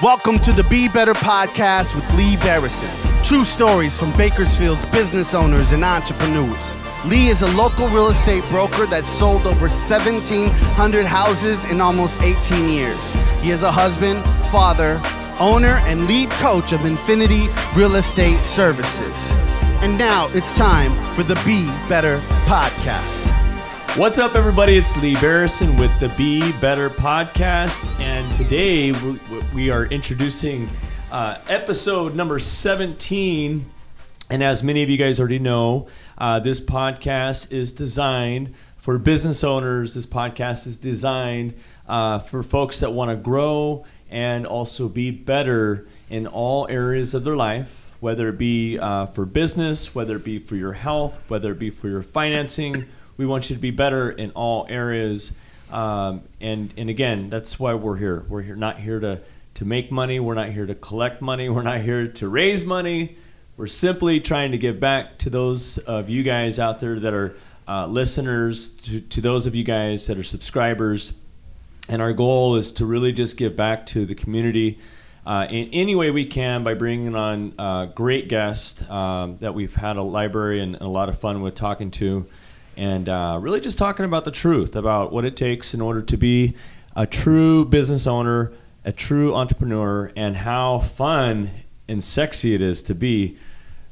Welcome to the Be Better podcast with Lee Barrison. True stories from Bakersfield's business owners and entrepreneurs. Lee is a local real estate broker that sold over 1,700 houses in almost 18 years. He is a husband, father, owner, and lead coach of Infinity Real Estate Services. And now it's time for the Be Better podcast. What's up, everybody? It's Lee Barrison with the Be Better podcast, and today we, are introducing uh, episode number 17. And as many of you guys already know, uh, this podcast is designed for business owners. This podcast is designed uh, for folks that want to grow and also be better in all areas of their life, whether it be uh, for business, whether it be for your health, whether it be for your financing. We want you to be better in all areas. Um, and and again, that's why we're here. We're here not here to to make money. We're not here to collect money. We're not here to raise money. We're simply trying to give back to those of you guys out there that are uh, listeners, to, to those of you guys that are subscribers. And our goal is to really just give back to the community uh, in any way we can by bringing on uh, great guests um, that we've had a library and a lot of fun with talking to and uh, really just talking about the truth about what it takes in order to be a true business owner, a true entrepreneur, and how fun and sexy it is to be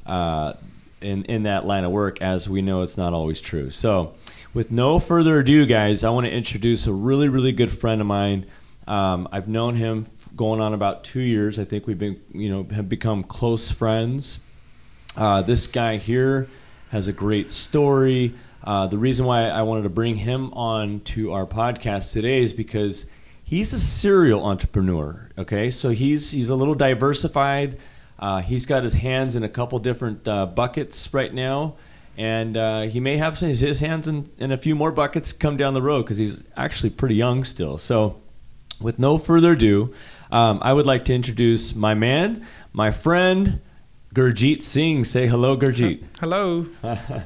uh, in in that line of work. As we know, it's not always true. So, with no further ado, guys, I want to introduce a really really good friend of mine. Um, I've known him going on about two years. I think we've been you know have become close friends. Uh, this guy here has a great story. Uh, the reason why I wanted to bring him on to our podcast today is because he's a serial entrepreneur. Okay, so he's he's a little diversified. Uh, he's got his hands in a couple different uh, buckets right now, and uh, he may have his, his hands in, in a few more buckets come down the road because he's actually pretty young still. So, with no further ado, um, I would like to introduce my man, my friend, Gurjit Singh. Say hello, Gurjit. Hello.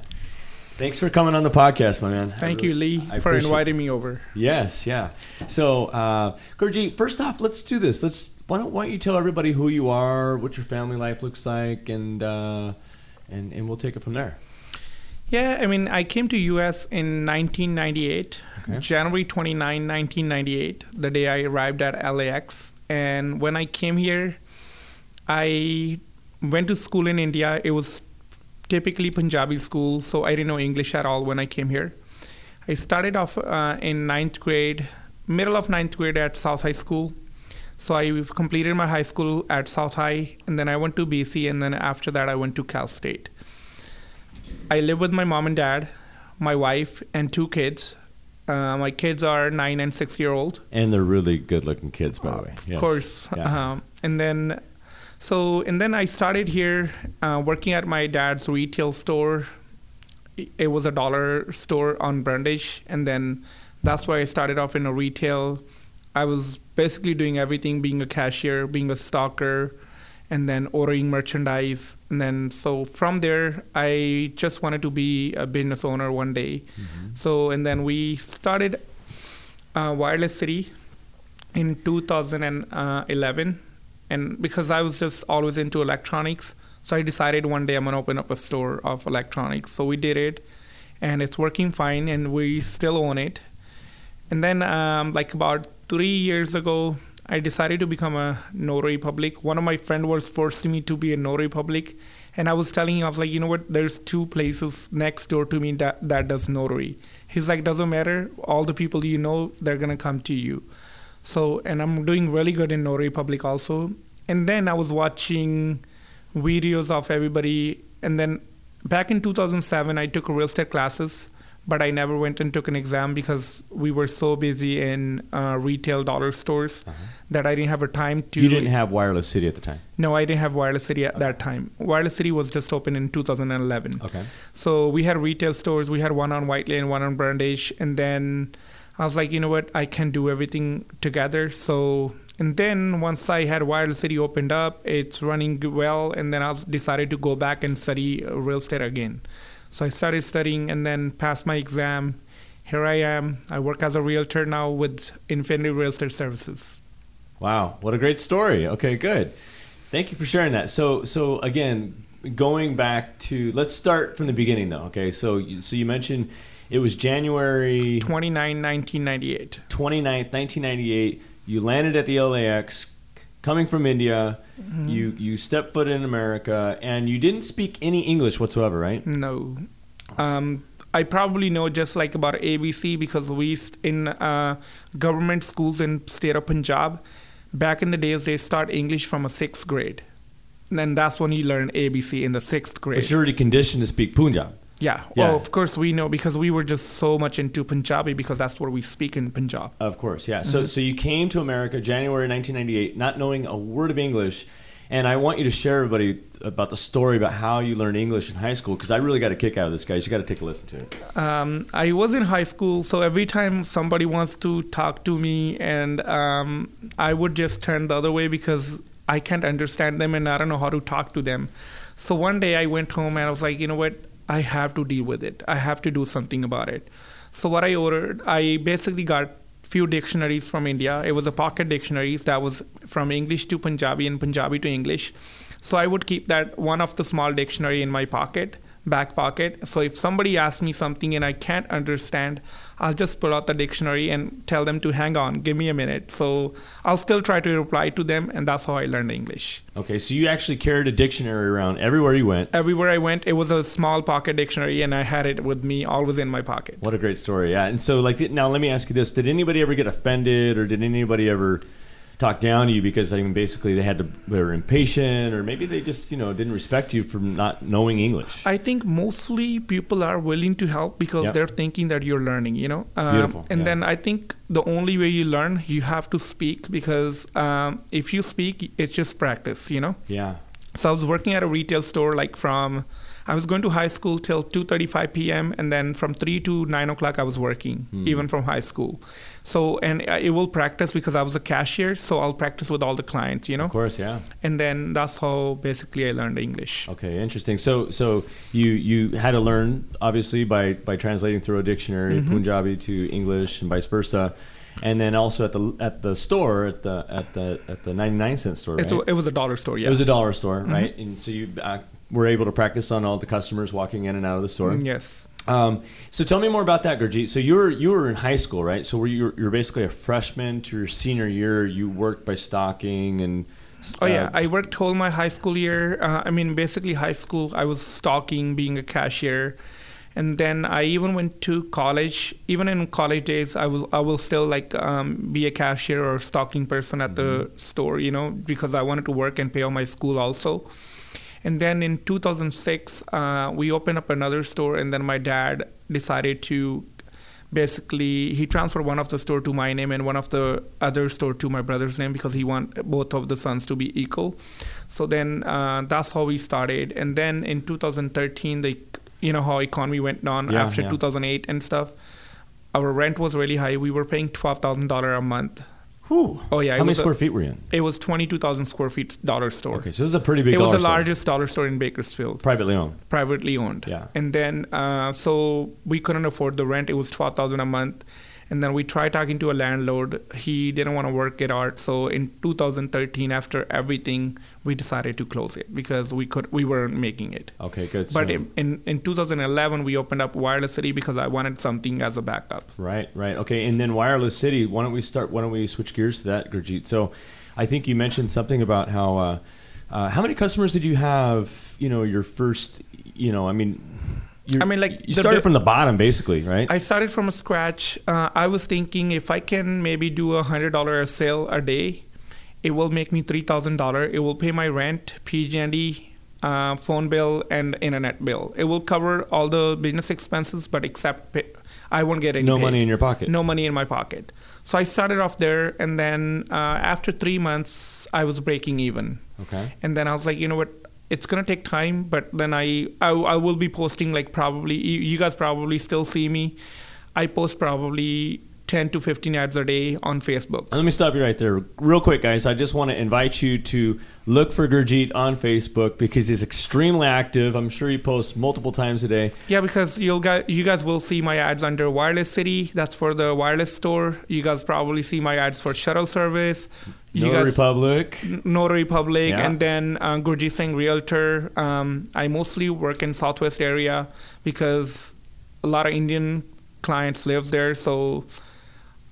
Thanks for coming on the podcast, my man. Thank you, Lee, I for inviting me over. Yes, yeah. So, uh, Gurjit, first off, let's do this. Let's why don't, why don't you tell everybody who you are, what your family life looks like, and uh, and and we'll take it from there. Yeah, I mean, I came to US in 1998, Okay. January 29, 1998, the day I arrived at LAX. And when I came here, I went to school in India. It was typically Punjabi school, so I didn't know English at all when I came here. I started off uh, in ninth grade, middle of ninth grade at South High School. So I completed my high school at South High, and then I went to BC, and then after that I went to Cal State. I live with my mom and dad, my wife, and two kids. Uh, my kids are nine and six year old. And they're really good-looking kids, by the way. Of course. Yeah. Um, and then, so and then I started here uh, working at my dad's retail store. It- was a dollar store on Brundage, and then that's why I started off in a retail. I was basically doing everything, being a cashier, being a stocker, and then ordering merchandise. And then so from there, I just wanted to be a business owner one day. Mhm. So and then we started uh, Wireless City in 2011, and because I was just always into electronics, so I decided one day I'm gonna open up a store of electronics. So we did it, and it's working fine, and we still own it. And then, um, like about three years ago, I decided to become a notary public. One of my friend was forcing me to be a notary public, and I was telling him, I was like, you know what? There's two places next door to me that that does notary. He's like, doesn't matter. All the people you know, they're gonna come to you. So, and I'm doing really good in notary public also. And then I was watching videos of everybody, and then back in 2007, I took real estate classes but I never went and took an exam because we were so busy in uh, retail dollar stores that I didn't have a time to. Uh-huh. You didn't have Wireless City at the time. No, I didn't have Wireless City at that time. Wireless City was just open in 2011. Okay. So we had retail stores. We had one on White Lane, one on Brundage, and then I was like, you know what, I can do everything together. So and then once I had Wireless City opened up, it's running well, and then I decided to go back and study uh, real estate again. So I started studying and then passed my exam. Here I am. I work as a realtor now with Infinity Real Estate Services. Wow, what a great story. Okay, good. Thank you for sharing that. So, so again, going back to let's start from the beginning though. Okay, so you- so you mentioned it was January 29, 1998. 29th, 1998. You landed at the LAX, coming from India. Mm-hmm. You you stepped foot in America, and you didn't speak any English whatsoever, right? No. Um, I probably know just like about ABC because we in uh, government schools in state of Punjab. Back in the days, they start English from a sixth grade. And then that's when you learn ABC in the sixth grade. But you're already conditioned to speak Punjab. Yeah. Yeah. Well, of course we know because we were just so much into Punjabi because that's where we speak in Punjab. Of course, yeah. Mm-hmm. So, so you came to America January 1998, not knowing a word of English, and I want you to share everybody about the story about how you learned English in high school because I really got a kick out of this, guys. You got to take a listen to it. Um, I was in high school, so every time somebody wants to talk to me, and um, I would just turn the other way because I can't understand them and I don't know how to talk to them. So one day I went home and I was like, you know what? I have to deal with it. I have to do something about it. So what I ordered, I basically got few dictionaries from India. It was a pocket dictionaries that was from English to Punjabi and Punjabi to English. So I would keep that one of the small dictionary in my pocket, back pocket. So if somebody asks me something and I can't understand, I'll just pull out the dictionary and tell them to hang on, give me a minute. So I'll still try to reply to them, and that's how I learned English. Okay, so you actually carried a dictionary around everywhere you went. Everywhere I went, it was a small pocket dictionary, and I had it with me, always in my pocket. What a great story, yeah. And so, like, now let me ask you this: Did anybody ever get offended, or did anybody ever talk down to you because I mean, basically they had to they were impatient, or maybe they just you know didn't respect you for not knowing English? I think mostly people are willing to help because Yep. they're thinking that you're learning, you know. Um, Beautiful, And yeah. then I think the only way you learn, you have to speak because um, if you speak, it's just practice, you know. yeah. So I was working at a retail store like from I was going to high school till 2:35 p.m. and then from 3 to 9 o'clock I was working Hmm. even from high school. So and I- it will practice because I was a cashier, so I'll practice with all the clients, you know. Of course, yeah. And then that's how basically I learned English. Okay, interesting. So, so you you had to learn obviously by by translating through a dictionary Mm-hmm. Punjabi to English and vice versa, and then also at the at the store at the at the at the ninety nine cent store. It's right? a, it was a dollar store, yeah. It was a dollar store, right? And so you uh, were able to practice on all the customers walking in and out of the store. Yes. Um, so tell me more about that, Gurjit. So you were you were in high school, right? So were you you're basically a freshman to your senior year. You worked by stocking and. Oh yeah, uh, I worked whole my high school year. Uh, I mean, basically high school. I was stocking, being a cashier, and then I even went to college. Even in college days, I was I will still like um, be a cashier or stocking person at the store. You know, because I wanted to work and pay all my school also. And then in 2006, uh, we opened up another store, and then my dad decided to basically he transferred one of the store to my name and one of the other store to my brother's name because he want both of the sons to be equal. So then uh, that's how we started. And then in 2013 the you know how economy went down Yeah, after yeah. 2008 and stuff our rent was really high. We were paying $12000 a month Whew. Oh, yeah, How many was a- square feet were you in? it was 22000 square feet dollar store Okay, so this is a pretty big. it was the store. largest dollar store in bakersfield privately owned. privately owned. Yeah. And then uh, so we couldn't afford the rent. It was twelve thousand a month. And then we tried talking to a landlord. He didn't want to work it out. So in 2013, after everything, we decided to close it because we could we weren't making it. Okay, good. But so, in, in in 2011, we opened up Wireless City because I wanted something as a backup. right, right. Okay, and then wireless city. Why don't we start? Why don't we switch gears to that, Gurjit? So, I think you mentioned something about how. Uh, uh, how many customers did you have? You know, your first. You know, I mean. I mean, like, you started diff- from the bottom, basically, right? I started from scratch. Uh, I was thinking if I can maybe do a hundred dollar a sale a day, it will make me three thousand dollar. It will pay my rent, PG&E, uh, phone bill, and internet bill. It will cover all the business expenses, but except pay, I won't get any. no money in your pocket. No money in my pocket. So I started off there, and then uh, after three months, I was breaking even Okay. and then I was like, you know what, it's gonna take time, but then I I, I will be posting like probably you, you guys probably still see me. I post probably 10 to 15 ads a day on Facebook. Let me stop you right there, real quick, guys. I just want to invite you to look for Gurjit on Facebook because he's extremely active. I'm sure he posts multiple times a day. Yeah, because you'll guys, you guys will see my ads under Wireless City. That's for the wireless store. You guys probably see my ads for shuttle service. You No guys, Republic. Notary Public, Yeah. and then uh, Gurjit Singh Realtor. Um, I mostly work in Southwest area because a lot of Indian clients lives there. So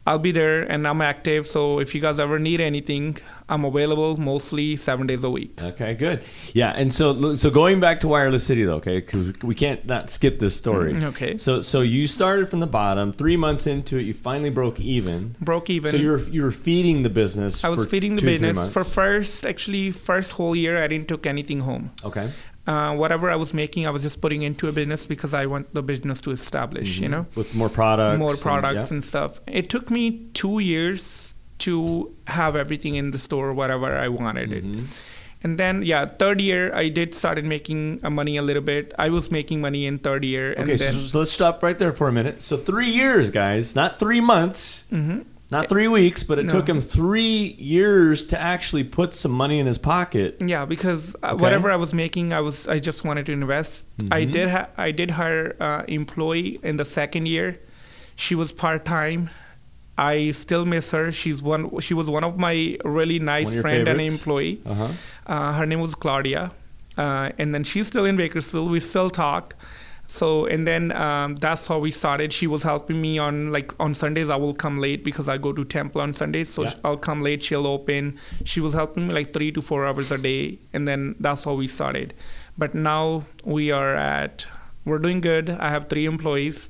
I'll be there and I'm active. So if you guys ever need anything, I'm available mostly seven days a week. Okay, good. Yeah, and so so going back to Wireless City though, okay, because we can't not skip this story. Mm, okay. So so you started from the bottom. Three months into it, you finally broke even. Broke even. So you're you're feeding the business. I was feeding the two, business for first, actually, first whole year. I didn't took anything home. Okay. Uh, whatever I was making, I was just putting into a business because I want the business to establish. You know, With more products. more and- products yeah. and stuff. It took me two years to have everything in the store, whatever I wanted it. Mhm. And then, yeah, third year I did started making uh, money a little bit. I was making money in third year, and Okay, then so, let's stop right there for a minute. So three years, guys, not three months, Mhm. Not three weeks, but it No. took him three years to actually put some money in his pocket. Yeah, because uh, Okay. whatever I was making, I was I just wanted to invest. I Mhm. did ha- I did hire uh, employee in the second year. She was part time. I still miss her. She's one. She was one of my really nice One of your friend and employee. Uh huh. Uh, her name was Claudia, uh, and then she's still in Bakersfield. We still talk. So and then um, that's how we started. She was helping me on like on Sundays. I will come late because I go to temple on Sundays. So Yeah. I'll come late. She'll open. She was helping me like three to four hours a day, and then that's how we started. But now we are at we're doing good. I have three employees,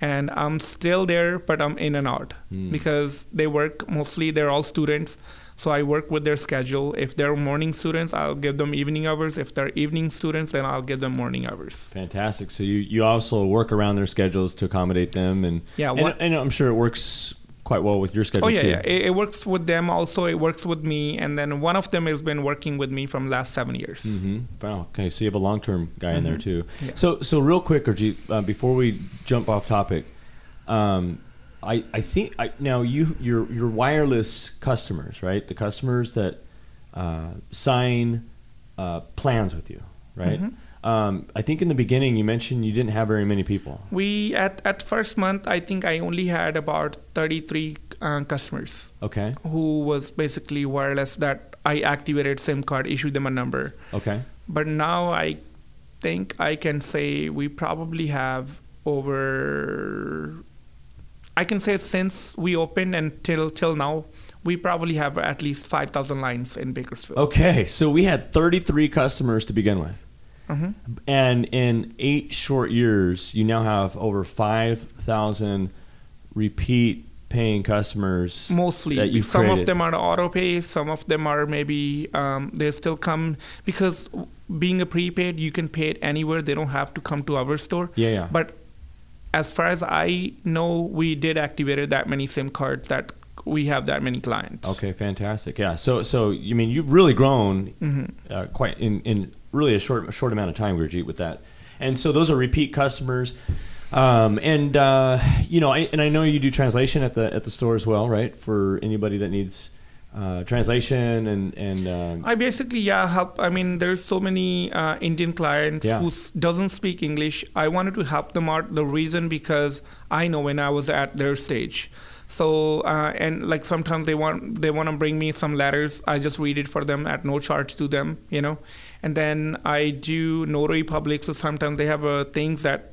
and I'm still there, but I'm in and out Mm. because they work mostly. They're all students. So I work with their schedule. If they're morning students, I'll give them evening hours. If they're evening students, then I'll give them morning hours. Fantastic. So you, you also work around their schedules to accommodate them, and Yeah, and, and I'm sure it works quite well with your schedule Oh yeah, too. yeah. It, it works with them. Also, it works with me. And then one of them has been working with me from last seven years. Mm-hmm. Wow. Okay, so you have a long-term guy in there too. Mm-hmm. Yeah. So, so real quick, Gurjit, uh, before we jump off topic, um, I, I think I, now you your your wireless customers, right? The customers that uh, sign uh, plans with you, right? Mhm. Um, I think in the beginning you mentioned you didn't have very many people. We at at first month, I think I only had about 33 uh, customers Okay. who was basically wireless that I activated SIM card, issued them a number. Okay. But now I think I can say we probably have over. I can say since we opened and till till now, we probably have at least five thousand lines in Bakersfield. Okay. So we had 33 customers to begin with. Mhm. And in eight short years, you now have over 5,000 repeat paying customers. Mostly, that you've some created. of them are auto pay, some of them are maybe um, they still come because being a prepaid, you can pay it anywhere. They don't have to come to our store. Yeah, yeah. But as far as I know, we did activated that many SIM cards that we have that many clients. Okay, fantastic. Yeah. So, so you mean you've really grown Mhm. uh, quite in, in really a short short amount of time, Gurjit, with that. And so those are repeat customers. Um, and uh, you know, I, and I know you do translation at the at the store as well, right? For anybody that needs uh, translation and and um, I basically yeah help. I mean, there's so many uh, Indian clients Yeah. who doesn't speak English. I wanted to help them out. The reason because I know when I was at their stage. So uh, and like sometimes they want they want to bring me some letters. I just read it for them at no charge to them, you know. And then I do notary public. So sometimes they have uh, things that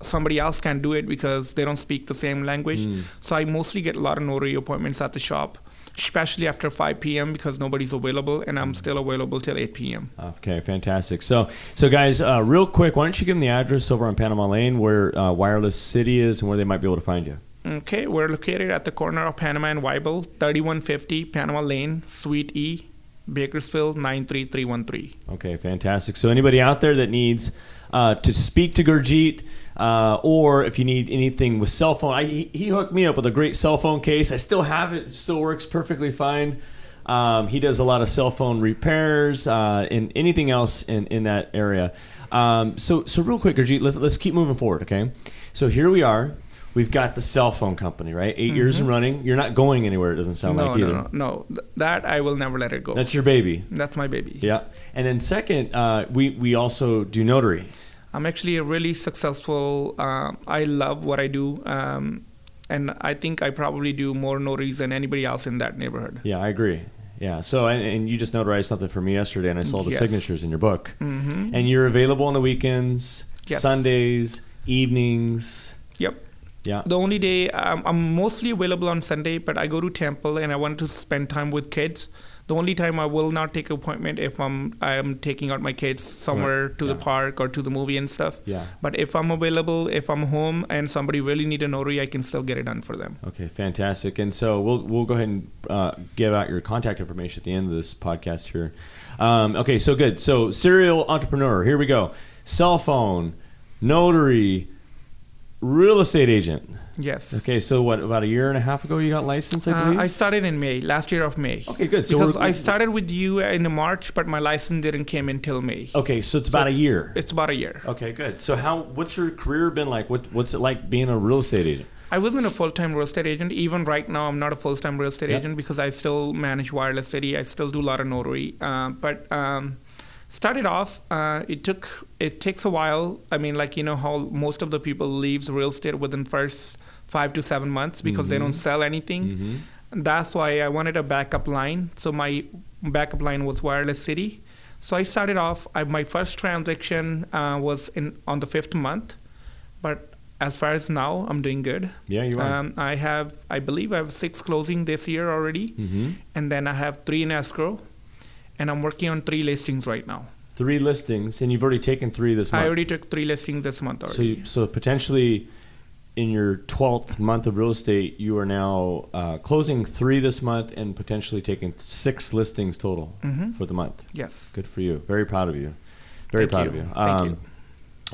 somebody else can do it because they don't speak the same language. Mm. So I mostly get a lot of notary appointments at the shop, especially after 5 p.m. because nobody's available, and I'm still available till 8 p.m. Okay, fantastic. So, so guys, uh, real quick, why don't you give them the address over on Panama Lane where uh, Wireless City is and where they might be able to find you? Okay, we're located at the corner of Panama and Wible, 3150 Panama Lane, Suite E, Bakersfield 93313. Okay, fantastic. So anybody out there that needs uh, to speak to Gurjit, uh, or if you need anything with cell phone, I, he, hooked me up with a great cell phone case. I still have it; it still works perfectly fine. Um, he does a lot of cell phone repairs uh, and anything else in, in that area. Um, so, so real quick, Gurjit, let, let's keep moving forward. Okay, so here we are. We've got the cell phone company, right? 8 years in running. You're not going anywhere. It doesn't sound Mm-hmm. no, like no, either. no, no. Th- That I will never let it go. That's your baby. That's my baby. Yeah. And then second, uh, we we also do notary. I'm actually a really successful. Um, I love what I do, um, and I think I probably do more notaries than anybody else in that neighborhood. Yeah, I agree. Yeah. So and, and you just notarized something for me yesterday, and I saw the Yes. signatures in your book. hmm And you're available on the weekends, Yes. Sundays, evenings. Yep. Yeah. The only day um, I'm mostly available on Sunday, but I go to temple and I want to spend time with kids. The only time I will not take an appointment if I'm I'm taking out my kids somewhere to the park or to the movie and stuff. Yeah. But if I'm available, if I'm home and somebody really need a notary, I can still get it done for them. Okay, fantastic. And so we'll we'll go ahead and uh, give out your contact information at the end of this podcast here. Um, okay, so good. So serial entrepreneur. Here we go. Cell phone, notary, real estate agent. Yes. Okay, so what? About a year and a half ago, you got licensed, I Uh, believe. I started in May, last year of May. okay, good. So because I started with you in March, but my license didn't come until May. Okay, so it's about a year. It's about a year. Okay, good. So how? What's your career been like? What What's it like being a real estate agent? I wasn't a full-time real estate agent. Even right now, I'm not a full-time real estate Yeah. agent because I still manage Wireless City. I still do a lot of notary. Uh, but um, started off, uh, it took it takes a while. I mean, like you know how most of the people leaves real estate within first five to seven months because they Mhm. don't sell anything. Mm-hmm. That's why I wanted a backup line. So my backup line was Wireless City. So I started off. I, my first transaction uh, was in on the fifth month, but as far as now, I'm doing good. Yeah, you are. Um, I have, I believe, I have six closing this year already, mm-hmm. and then I have three in escrow, and I'm working on three listings right now. Three listings, and you've already taken three this month. I already took three listings this month So, already. you, so potentially, in your twelfth month of real estate, you are now uh, closing three this month and potentially taking six listings total hmm for the month. Yes. Good for you. Very proud of you. Very Thank proud you. of you. Thank Um, you.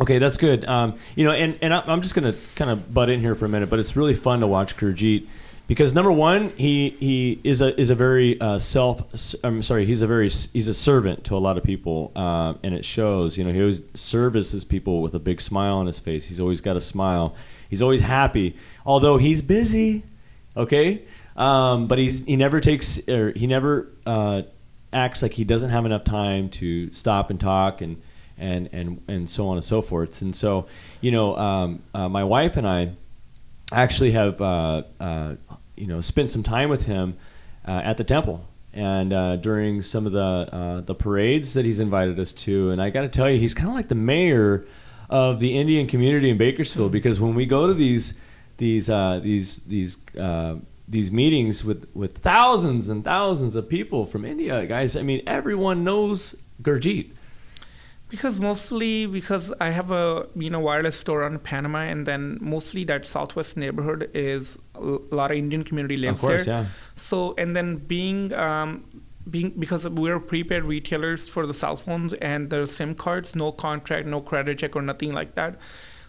Okay, that's good. Um, you know, and, and I'm just going to kind of butt in here for a minute, but it's really fun to watch Gurjit because number one, he he is a is a very uh, self. I'm sorry, he's a very he's a servant to a lot of people, um, and it shows. You know, he always services people with a big smile on his face. He's always got a smile. He's always happy, although he's busy. Okay, um, but he's he never takes or he never uh, acts like he doesn't have enough time to stop and talk and and and and so on and so forth. And so, you know, um, uh, my wife and I actually have uh, uh, you know spent some time with him uh, at the temple and uh, during some of the uh, the parades that he's invited us to. And I got to tell you, he's kind of like the mayor of the Indian community in Bakersfield because when we go to these these uh, these these uh, these meetings with, with thousands and thousands of people from India, guys. I mean, everyone knows Gurjit. Because mostly because I have a you know wireless store on Panama, and then mostly that Southwest neighborhood is a lot of Indian community lives of course, there. yeah. So and then being um, being because we're prepaid retailers for the cell phones and the SIM cards, no contract, no credit check or nothing like that.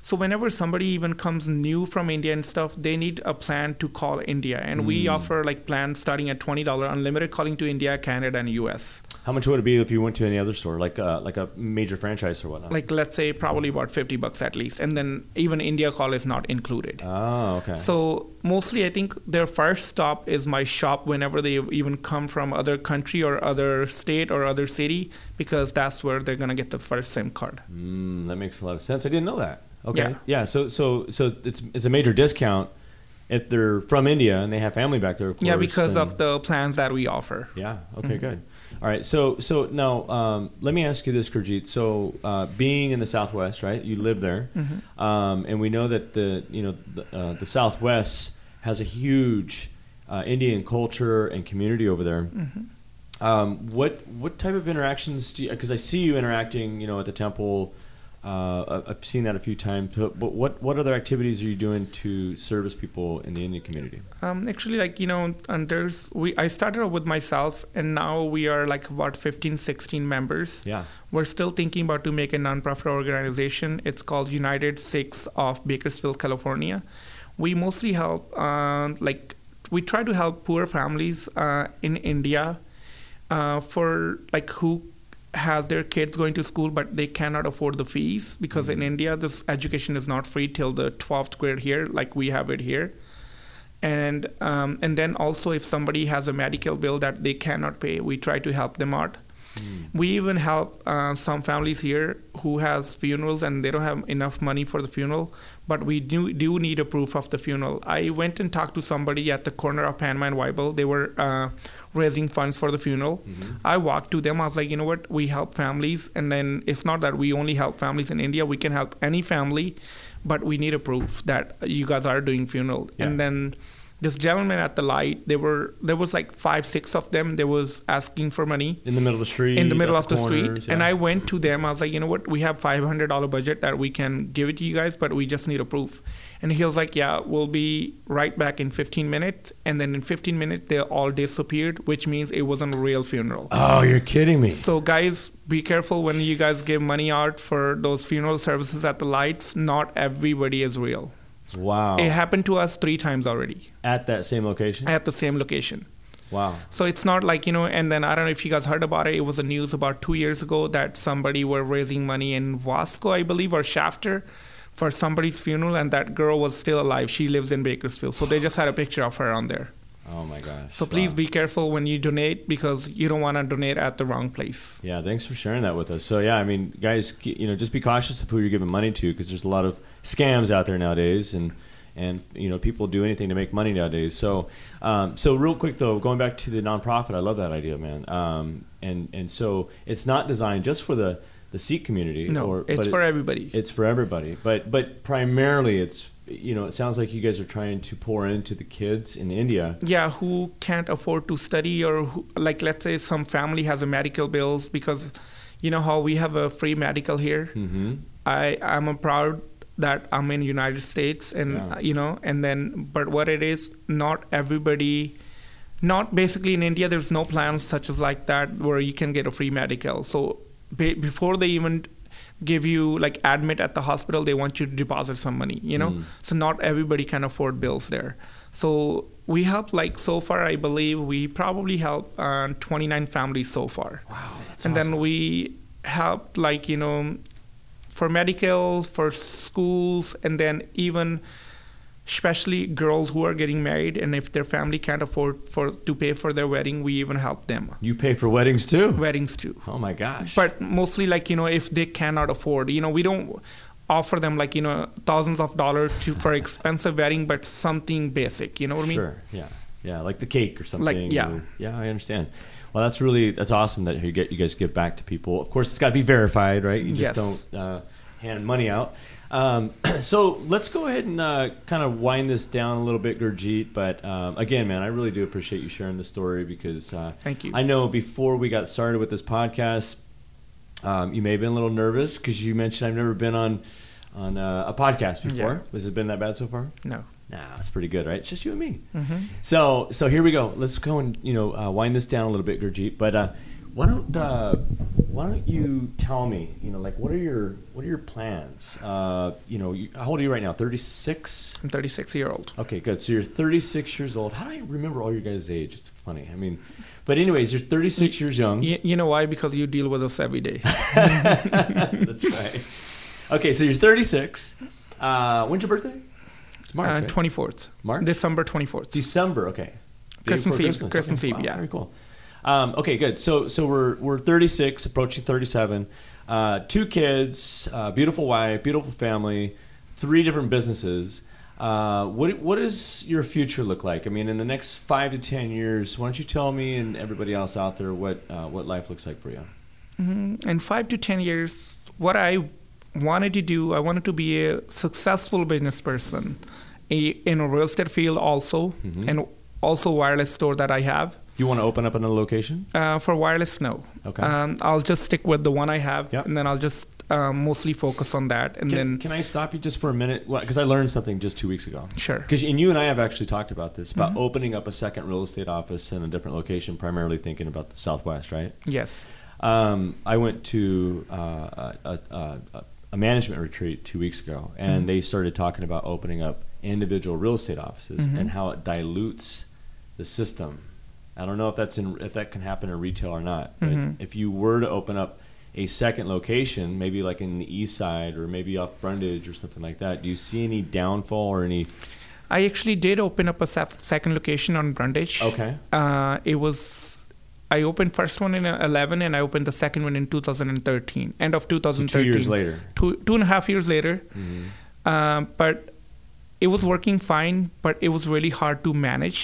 So whenever somebody even comes new from India and stuff, they need a plan to call India, and we Mm. offer like plans starting at twenty dollar unlimited calling to India, Canada, and US. How much would it be if you went to any other store, like uh, like a major franchise or whatnot? Like let's say probably about fifty bucks at least, and then even India call is not included. oh, okay. So mostly, I think their first stop is my shop whenever they even come from other country or other state or other city, because that's where they're gonna get the first SIM card. Mm, that makes a lot of sense. I didn't know that. Okay. Yeah. Yeah. So so so it's it's a major discount if they're from India and they have family back there. Of course, yeah, because of the plans that we offer. Yeah. Okay. Mhm. Good. All right. So so now um, let me ask you this, Gurjit. So uh, being in the Southwest, right? You live there, Mhm. um, and we know that the you know the, uh, the Southwest has a huge uh, Indian culture and community over there. Mhm. Um, what what type of interactions do you? Because I see you interacting, you know, at the temple. Uh, I've seen that a few times. But what what other activities are you doing to service people in the Indian community? Um, actually, like you know, and there's we. I started off with myself, and now we are like about 15, 16 members. Yeah. We're still thinking about to make a nonprofit organization. It's called United Sikhs of Bakersfield, California. We mostly help, uh, like, we try to help poor families uh, in India uh, for like who has their kids going to school, but they cannot afford the fees because in India, this education is not free till the 12th grade here, like we have it here. And um, and then also, if somebody has a medical bill that they cannot pay, we try to help them out. We even help uh, some families here who has funerals and they don't have enough money for the funeral, but we do do need a proof of the funeral. I went and talked to somebody at the corner of Panama and Wible. They were uh, raising funds for the funeral. I walked to them. I was like, you know what? We help families, and then it's not that we only help families in India. We can help any family, but we need a proof that you guys are doing funeral. Yeah. And then this gentleman at the light, they were there was like five, six of them. They was asking for money In the middle of the street. in the middle of the street corners, and yeah. i went to them i was like you know what we have $500 budget that we can give it to you guys but we just need a proof and he was like yeah we'll be right back in 15 minutes and then in 15 minutes they all disappeared which means it wasn't a real funeral Oh, you're kidding me. so guys be careful when you guys give money out for those funeral services at the lights not everybody is real Wow. it happened to us three times already At that same location? at the same location wow. so it's not like, you know, and then I don't know if you guys heard about it. It was a news about two years ago that somebody were raising money in Wasco, I believe, or Shafter for somebody's funeral, and that girl was still alive. She lives in Bakersfield. So they just had a picture of her on there. Oh my gosh. So please Wow. be careful when you donate because you don't want to donate at the wrong place. Yeah, thanks for sharing that with us. So yeah, I mean, guys, you know, just be cautious of who you're giving money to because there's a lot of scams out there nowadays, and and you know, people do anything to make money nowadays. So, um, so real quick though, going back to the nonprofit, I love that idea, man. Um, and and so it's not designed just for the the Sikh community. No, or, it's for it- everybody. It's for everybody, but but primarily it's you know, it sounds like you guys are trying to pour into the kids in India. yeah who can't afford to study or who, like let's say some family has a medical bills because you know how we have a free medical here Mm-hmm. i i'm a proud that i'm in united states and Yeah. uh, you know and then but what it is not everybody not basically in india there's no plans such as like that where you can get a free medical so be, before they even give you like admit at the hospital they want you to deposit some money you know Mm. so not everybody can afford bills there so we help like so far i believe we probably help uh, 29 families so far Wow, that's and awesome. then we help like you know for medical for schools and then even especially girls who are getting married and if their family can't afford for to pay for their wedding we even help them you pay for weddings too. weddings too Oh my gosh. but mostly like you know if they cannot afford you know we don't offer them like you know thousands of dollars to for expensive wedding but something basic you know what i mean Sure. Yeah. Yeah. Like the cake or something. like yeah. or- yeah. I understand. Well, that's really that's awesome that you get you guys give back to people. Of course, it's got to be verified, right? You just Yes. don't uh, hand money out. Um, so let's go ahead and uh, kind of wind this down a little bit, Gurjit. But um, again, man, I really do appreciate you sharing the story because uh, Thank you. I know before we got started with this podcast, um, you may have been a little nervous because you mentioned I've never been on on uh, a podcast before. Yeah. Has it been that bad so far? no Nah, it's pretty good, right? It's just you and me. hmm So, so here we go. Let's go and you know uh, wind this down a little bit, Gurjit. But uh, why don't uh, why don't you tell me, you know, like what are your what are your plans? Uh, you know, you, how old are you right now? Thirty six. i'm 36 year old Okay, good. So you're 36 years old. How do I remember all your guys' age? It's funny. I mean, but anyways, you're 36 years young. you, you know why because you deal with us every day That's right. Okay, so you're 36. Uh, when's your birthday? March. uh, right? 24th March? december 24th December. Okay. Christmas Eve, Christmas Okay, Eve, wow, yeah. Very cool. Um, okay, good. So so we're we're 36, approaching 37. Uh, two kids, uh, beautiful wife, beautiful family, three different businesses. Uh, what what does your future look like? I mean, in the next five to ten years, why don't you tell me and everybody else out there what uh, what life looks like for you? Mhm. in five to ten years what i wanted to do i wanted to be a successful business person a, in a real estate field also Mhm. and also wireless store that i have You want to open up another location? uh, for wireless no Okay. um, i'll just stick with the one i have Yep. and then i'll just um, mostly focus on that and Can, then can I stop you just for a minute? Because I learned something just two weeks ago. sure Because and you and I have actually talked about this about Mhm. opening up a second real estate office in a different location, primarily thinking about the Southwest, right? yes Um, I went to uh, a, a, a, a management retreat two weeks ago, and Mhm. they started talking about opening up individual real estate offices Mhm. and how it dilutes the system. I don't know if that's in if that can happen in retail or not, but Mhm. if you were to open up a second location, maybe like in the east side or maybe off Brundage or something like that, do you see any downfall or any? I actually did open up a second location on Brundage. Okay. Uh, it was I opened first one in 11 and I opened the second one in 2013, end of So 2013. two years later. Two two and a half years later. Mhm. Um, but it was working fine, but it was really hard to manage.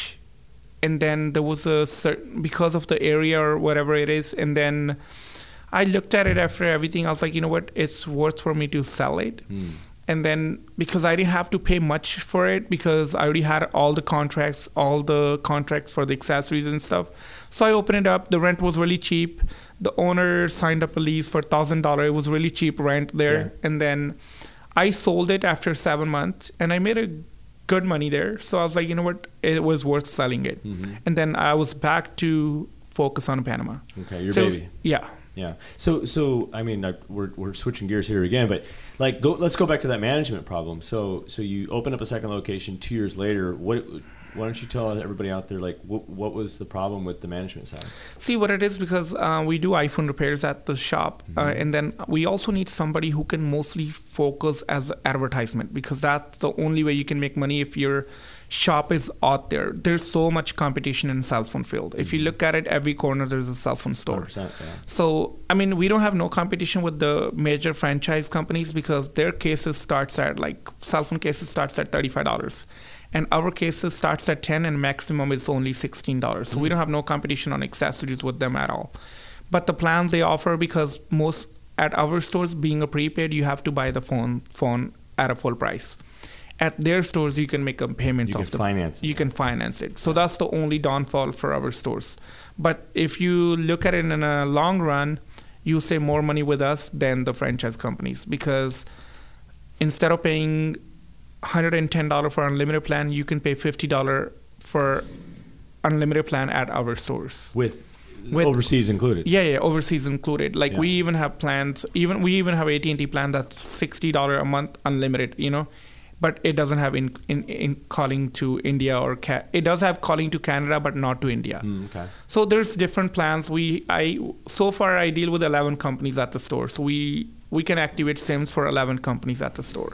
And then there was a certain because of the area or whatever it is, and then I looked at it after everything. I was like, you know what, it's worth for me to sell it. Mm. And then because I didn't have to pay much for it because I already had all the contracts, all the contracts for the accessories and stuff. So I opened it up. The rent was really cheap. The owner signed up a lease for thousand dollar. It was really cheap rent there. Yeah. And then I sold it after seven months, and I made a good money there. So I was like, you know what, it was worth selling it. Mhm. And then I was back to focus on Panama. Okay, your So it was- baby. yeah. Yeah. So so I mean we're we're switching gears here again, but like go let's go back to that management problem. So so you open up a second location two years later. What why don't you tell everybody out there like what what was the problem with the management side? See what it is because uh, we do iPhone repairs at the shop, uh, Mhm. and then we also need somebody who can mostly focus as advertisement because that's the only way you can make money if your shop is out there. There's so much competition in cell phone field. If you look at it, every corner there's a cell phone store. yeah. So I mean, we don't have no competition with the major franchise companies because their cases starts at like cell phone cases starts at thirty five dollars, and our cases starts at ten and maximum is only sixteen dollars. So we mm-hmm. don't have no competition on accessories with them at all. But the plans they offer because most at our stores being a prepaid, you have to buy the phone phone at a full price. At their stores, you can make a payment You can of the finance you can finance it. So that's the only downfall for our stores. But if you look at it in a long run, you save more money with us than the franchise companies because instead of paying $110 for unlimited plan, you can pay $50 for unlimited plan at our stores. with, With- overseas included. Yeah, yeah, overseas included. Like we even have plans. Even we even have AT&T plan that's sixty dollar a month, unlimited. You know, but it doesn't have in in, in calling to India or ca- it does have calling to Canada, but not to India. Mm, okay. So there's different plans. We I so far I deal with eleven companies at the store. So we we can activate SIMs for eleven companies at the store.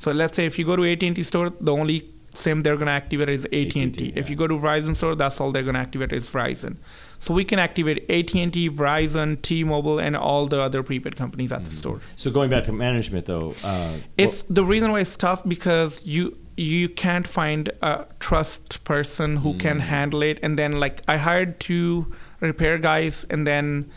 So let's say if you go to AT&T store, the only SIM they're gonna activate is AT&T. AT&T, If you go to Verizon store, that's all they're gonna activate is Verizon. So we can activate AT&T, Verizon, T-Mobile, and all the other prepaid companies at the store. So going back to management though, uh, It's the reason why it's tough because you you can't find a trust person who can handle it. And then like I hired two repair guys, and then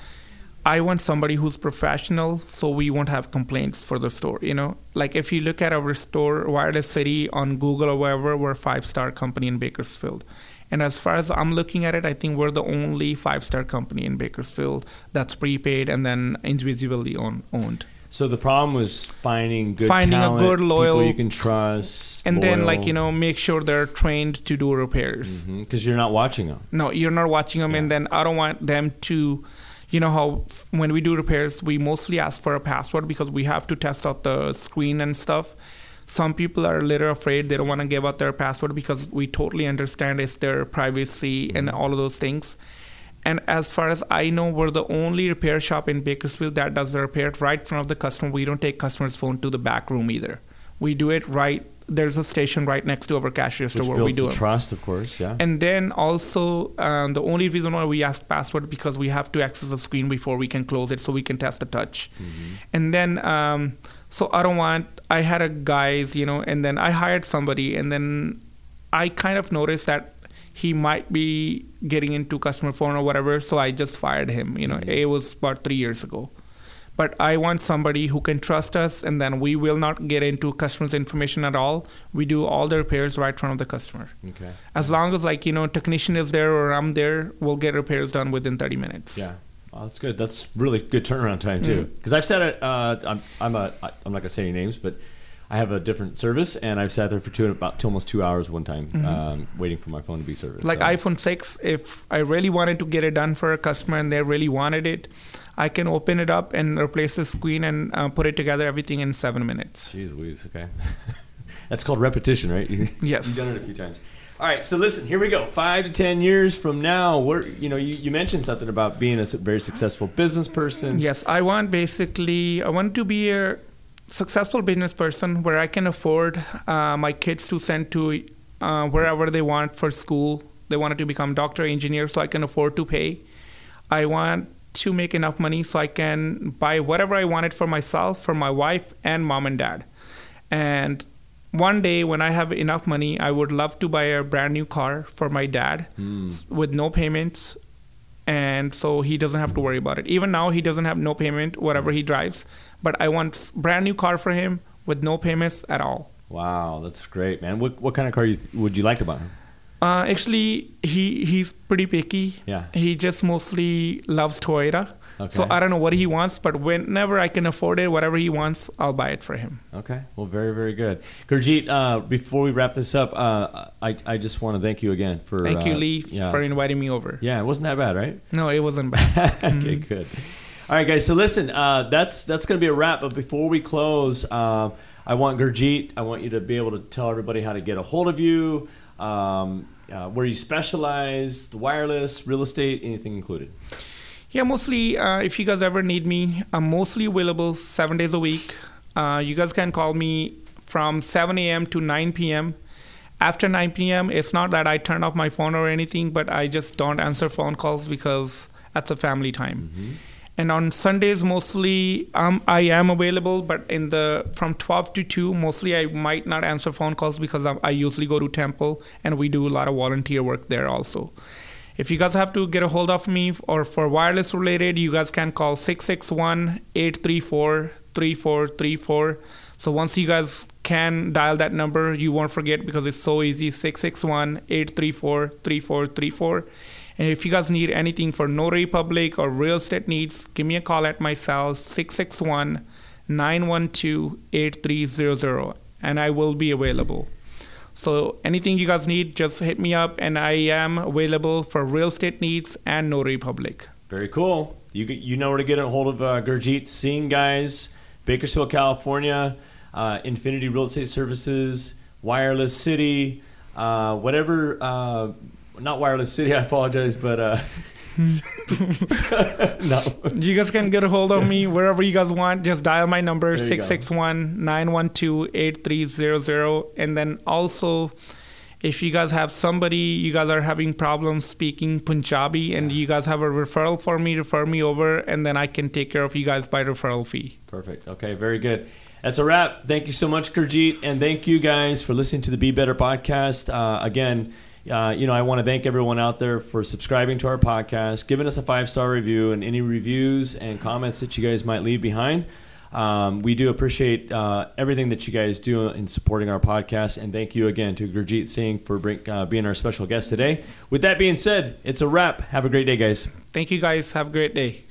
I want somebody who's professional, so we won't have complaints for the store. You know, like if you look at our store, Wireless City on Google or wherever, we're a five star company in Bakersfield. And as far as I'm looking at it, I think we're the only five star company in Bakersfield that's prepaid and then individually own, owned. so the problem was finding good Finding a good, loyal- people you can trust, and then like you know make sure they're trained to do repairs mm-hmm, because you're not watching them. no you're not watching them and then i don't want them to you know how when we do repairs we mostly ask for a password because we have to test out the screen and stuff some people are a little afraid they don't want to give out their password because we totally understand it's their privacy and mm-hmm. all of those things and as far as I know, we're the only repair shop in Bakersfield that does the repair right in front of the customer. We don't take customers' phone to the back room either. We do it right. There's a station right next to our cash register Which where builds we do the it. trust, of course. Yeah. And then also, um, the only reason why we ask password because we have to access the screen before we can close it, so we can test the touch. Mm-hmm. And then, um, so I don't want. I had a guys, you know, and then I hired somebody, and then I kind of noticed that he might be getting into customer phone or whatever, so I just fired him. You know, Mhm. it was about three years ago. But I want somebody who can trust us, and then we will not get into customers' information at all. We do all the repairs right in front of the customer. okay. As long as like you know, technician is there or I'm there, we'll get repairs done within 30 minutes. Yeah. Well, that's good. That's really good turnaround time too. Mm. Because I've sat at uh, I'm I'm a I'm not gonna say any names, but I have a different service, and I've sat there for two about two, almost two hours one time, Mhm. um, waiting for my phone to be serviced. Like So- iPhone 6, if I really wanted to get it done for a customer and they really wanted it, I can open it up and replace the screen and uh, put it together, everything in seven minutes. Jeez Louise, okay. That's called repetition, right? You, Yes. You've done it a few times. All right, so listen, here we go. Five to ten years from now, we're you know you, you mentioned something about being a very successful business person. Yes, I want basically I want to be a successful business person where I can afford uh, my kids to send to uh, wherever they want for school. They wanted to become doctor, engineer, so I can afford to pay. I want to make enough money so I can buy whatever I wanted for myself, for my wife, and mom and dad. And one day when I have enough money, I would love to buy a brand new car for my dad s- with no payments and so he doesn't have to worry about it. Even now, he doesn't have no payment whatever he drives. But I want brand new car for him with no payments at all. Wow, that's great, man. What what kind of car you, would you like to buy? Uh, actually, he he's pretty picky. Yeah. He just mostly loves Toyota. Okay. So I don't know what he wants, but whenever I can afford it, whatever he wants, I'll buy it for him. Okay, well, very very good. Gurjit, uh, before we wrap this up, uh, I I just want to thank you again for Thank you, uh, Lee, yeah. for inviting me over. yeah, it wasn't that bad, right? No, it wasn't bad. okay, good. All right, guys. So listen, uh, that's that's going to be a wrap. But before we close, um, I want Gurjit. I want you to be able to tell everybody how to get a hold of you, um, uh, where you specialize, the wireless, real estate, anything included. Yeah, mostly uh, if you guys ever need me, I'm mostly available seven days a week. Uh, you guys can call me from 7 a.m. to 9 p.m. After 9 p.m., it's not that I turn off my phone or anything, but I just don't answer phone calls because that's a family time. And on Sundays, mostly um, I am available, but in the from 12 to 2, mostly I might not answer phone calls because I, I usually go to temple and we do a lot of volunteer work there also. If you guys have to get a hold of me or for wireless related, you guys can call 661 834 3434. So once you guys can dial that number, you won't forget because it's so easy 661 834 3434. And if you guys need anything for No Republic or real estate needs, give me a call at my cell 661 912 8300 and I will be available. So anything you guys need, just hit me up, and I am available for real estate needs and No Republic. Very cool. You you know where to get a hold of uh, Gurjit. Seeing guys, Bakersfield, California, uh, Infinity Real Estate Services, Wireless City, uh, whatever. Not Wireless City. I apologize, but uh, no. You guys can get a hold of me wherever you guys want. Just dial my number There 661 912 8300. And then also, if you guys have somebody, you guys are having problems speaking Punjabi and you guys have a referral for me, refer me over, and then I can take care of you guys by referral fee. Perfect. Okay, very good. That's a wrap. Thank you so much, Gurjit, and thank you guys for listening to the Be Better podcast. Uh, again, uh, you know, I want to thank everyone out there for subscribing to our podcast, giving us a five star review, and any reviews and comments that you guys might leave behind. Um, we do appreciate uh, everything that you guys do in supporting our podcast, and thank you again to Gurjit Singh for bring, uh, being our special guest today. With that being said, it's a wrap. Have a great day, guys. Thank you guys. Have a great day.